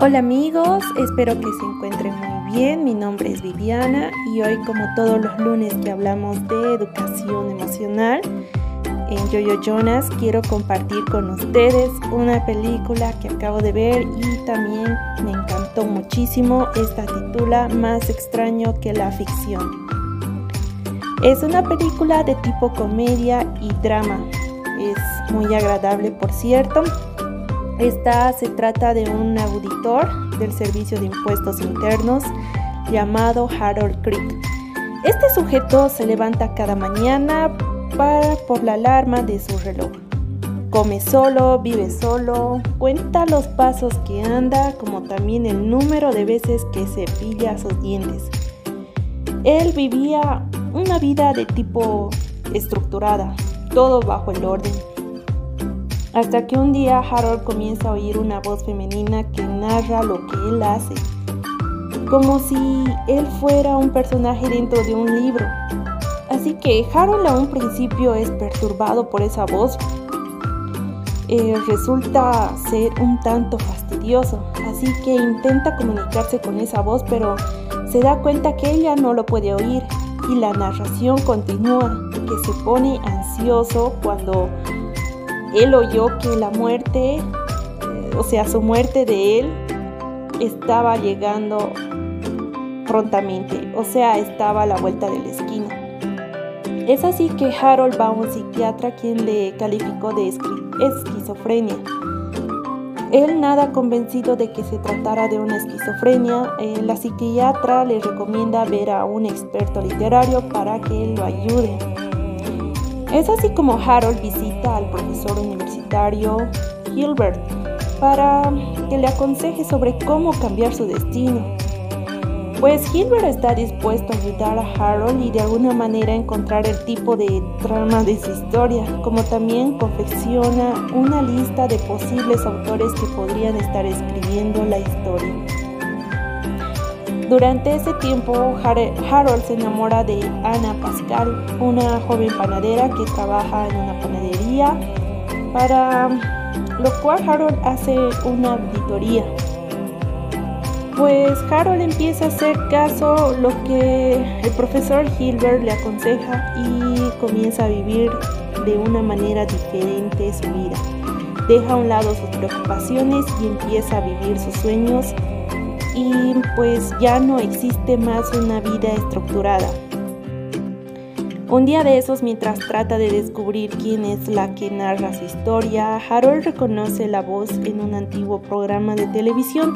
Hola amigos, espero que se encuentren muy bien. Mi nombre es Viviana y hoy como todos los lunes que hablamos de educación emocional en Yoyo Jonas quiero compartir con ustedes una película que acabo de ver y también me encantó muchísimo. Esta titula Más extraño que la ficción. Es una película de tipo comedia y drama. Es muy agradable por cierto esta se trata de un auditor del Servicio de Impuestos Internos llamado Harold Crick. Este sujeto se levanta cada mañana para, por la alarma de su reloj. Come solo, vive solo, cuenta los pasos que anda, como también el número de veces que se pilla sus dientes. Él vivía una vida de tipo estructurada, todo bajo el orden. Hasta que un día Harold comienza a oír una voz femenina que narra lo que él hace, como si él fuera un personaje dentro de un libro. Así que Harold a un principio es perturbado por esa voz. Eh, resulta ser un tanto fastidioso, así que intenta comunicarse con esa voz, pero se da cuenta que ella no lo puede oír y la narración continúa, que se pone ansioso cuando él oyó que la muerte, eh, o sea, su muerte de él, estaba llegando prontamente, o sea, estaba a la vuelta de la esquina. Es así que Harold va a un psiquiatra quien le calificó de esquizofrenia. Él nada convencido de que se tratara de una esquizofrenia, eh, la psiquiatra le recomienda ver a un experto literario para que lo ayude. Es así como Harold visita al profesor universitario Gilbert para que le aconseje sobre cómo cambiar su destino. Pues Gilbert está dispuesto a ayudar a Harold y de alguna manera encontrar el tipo de trama de su historia, como también confecciona una lista de posibles autores que podrían estar escribiendo la historia. Durante ese tiempo, Harold se enamora de Ana Pascal, una joven panadera que trabaja en una panadería, para lo cual Harold hace una auditoría. Pues Harold empieza a hacer caso lo que el profesor Hilbert le aconseja y comienza a vivir de una manera diferente su vida. Deja a un lado sus preocupaciones y empieza a vivir sus sueños pues ya no existe más una vida estructurada. Un día de esos, mientras trata de descubrir quién es la que narra su historia, Harold reconoce la voz en un antiguo programa de televisión.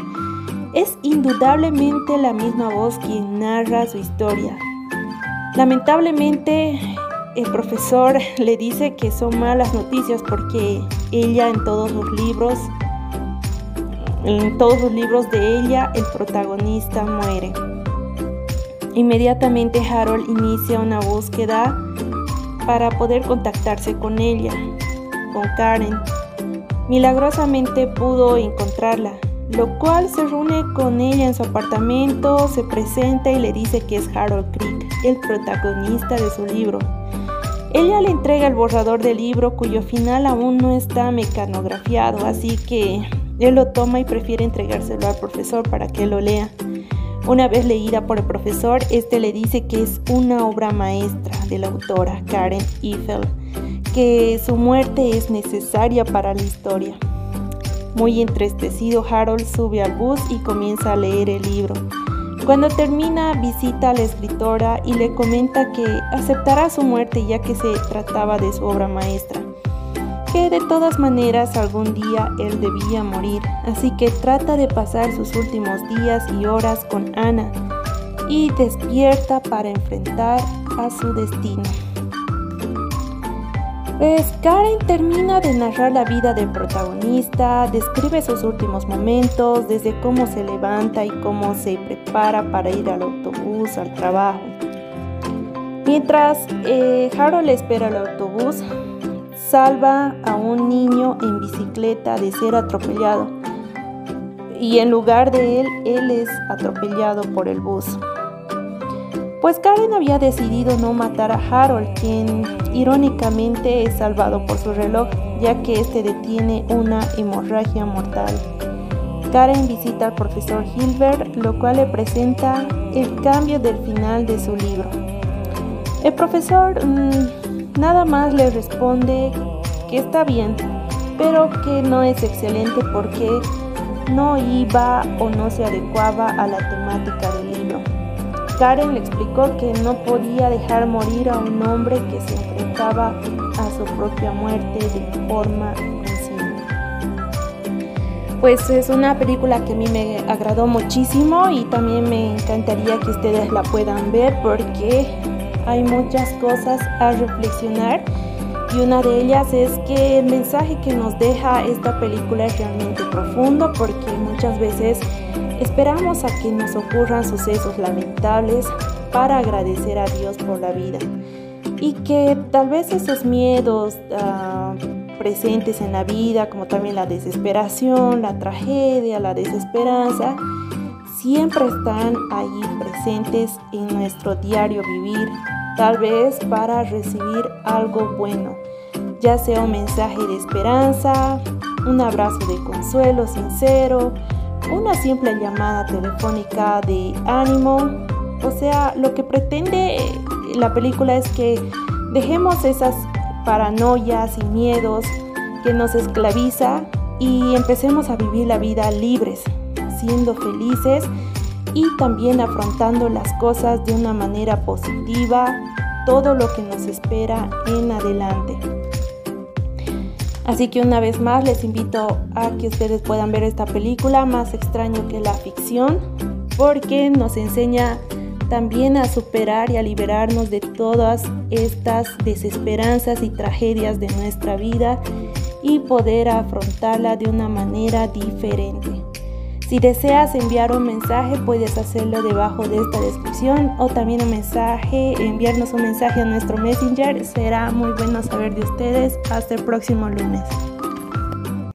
Es indudablemente la misma voz quien narra su historia. Lamentablemente, el profesor le dice que son malas noticias porque ella en todos los libros en todos los libros de ella, el protagonista muere. Inmediatamente Harold inicia una búsqueda para poder contactarse con ella, con Karen. Milagrosamente pudo encontrarla, lo cual se reúne con ella en su apartamento, se presenta y le dice que es Harold Crick, el protagonista de su libro. Ella le entrega el borrador del libro cuyo final aún no está mecanografiado, así que él lo toma y prefiere entregárselo al profesor para que lo lea. Una vez leída por el profesor, este le dice que es una obra maestra de la autora Karen Eiffel, que su muerte es necesaria para la historia. Muy entristecido, Harold sube al bus y comienza a leer el libro. Cuando termina, visita a la escritora y le comenta que aceptará su muerte ya que se trataba de su obra maestra que de todas maneras algún día él debía morir, así que trata de pasar sus últimos días y horas con Ana y despierta para enfrentar a su destino. Pues Karen termina de narrar la vida del protagonista, describe sus últimos momentos, desde cómo se levanta y cómo se prepara para ir al autobús, al trabajo. Mientras eh, Harold espera el autobús, salva a un niño en bicicleta de ser atropellado y en lugar de él, él es atropellado por el bus. Pues Karen había decidido no matar a Harold, quien irónicamente es salvado por su reloj, ya que este detiene una hemorragia mortal. Karen visita al profesor Hilbert, lo cual le presenta el cambio del final de su libro. El profesor mm, nada más le responde que está bien, pero que no es excelente porque no iba o no se adecuaba a la temática del libro. Karen le explicó que no podía dejar morir a un hombre que se enfrentaba a su propia muerte de forma pues es una película que a mí me agradó muchísimo y también me encantaría que ustedes la puedan ver porque hay muchas cosas a reflexionar y una de ellas es que el mensaje que nos deja esta película es realmente profundo porque muchas veces esperamos a que nos ocurran sucesos lamentables para agradecer a Dios por la vida y que tal vez esos miedos uh, presentes en la vida, como también la desesperación, la tragedia, la desesperanza, siempre están ahí presentes en nuestro diario vivir, tal vez para recibir algo bueno, ya sea un mensaje de esperanza, un abrazo de consuelo sincero, una simple llamada telefónica de ánimo. O sea, lo que pretende la película es que dejemos esas paranoias y miedos que nos esclaviza y empecemos a vivir la vida libres, siendo felices y también afrontando las cosas de una manera positiva, todo lo que nos espera en adelante. Así que una vez más les invito a que ustedes puedan ver esta película más extraño que la ficción porque nos enseña también a superar y a liberarnos de todas estas desesperanzas y tragedias de nuestra vida y poder afrontarla de una manera diferente. Si deseas enviar un mensaje, puedes hacerlo debajo de esta descripción o también un mensaje, enviarnos un mensaje a nuestro Messenger. Será muy bueno saber de ustedes. Hasta el próximo lunes.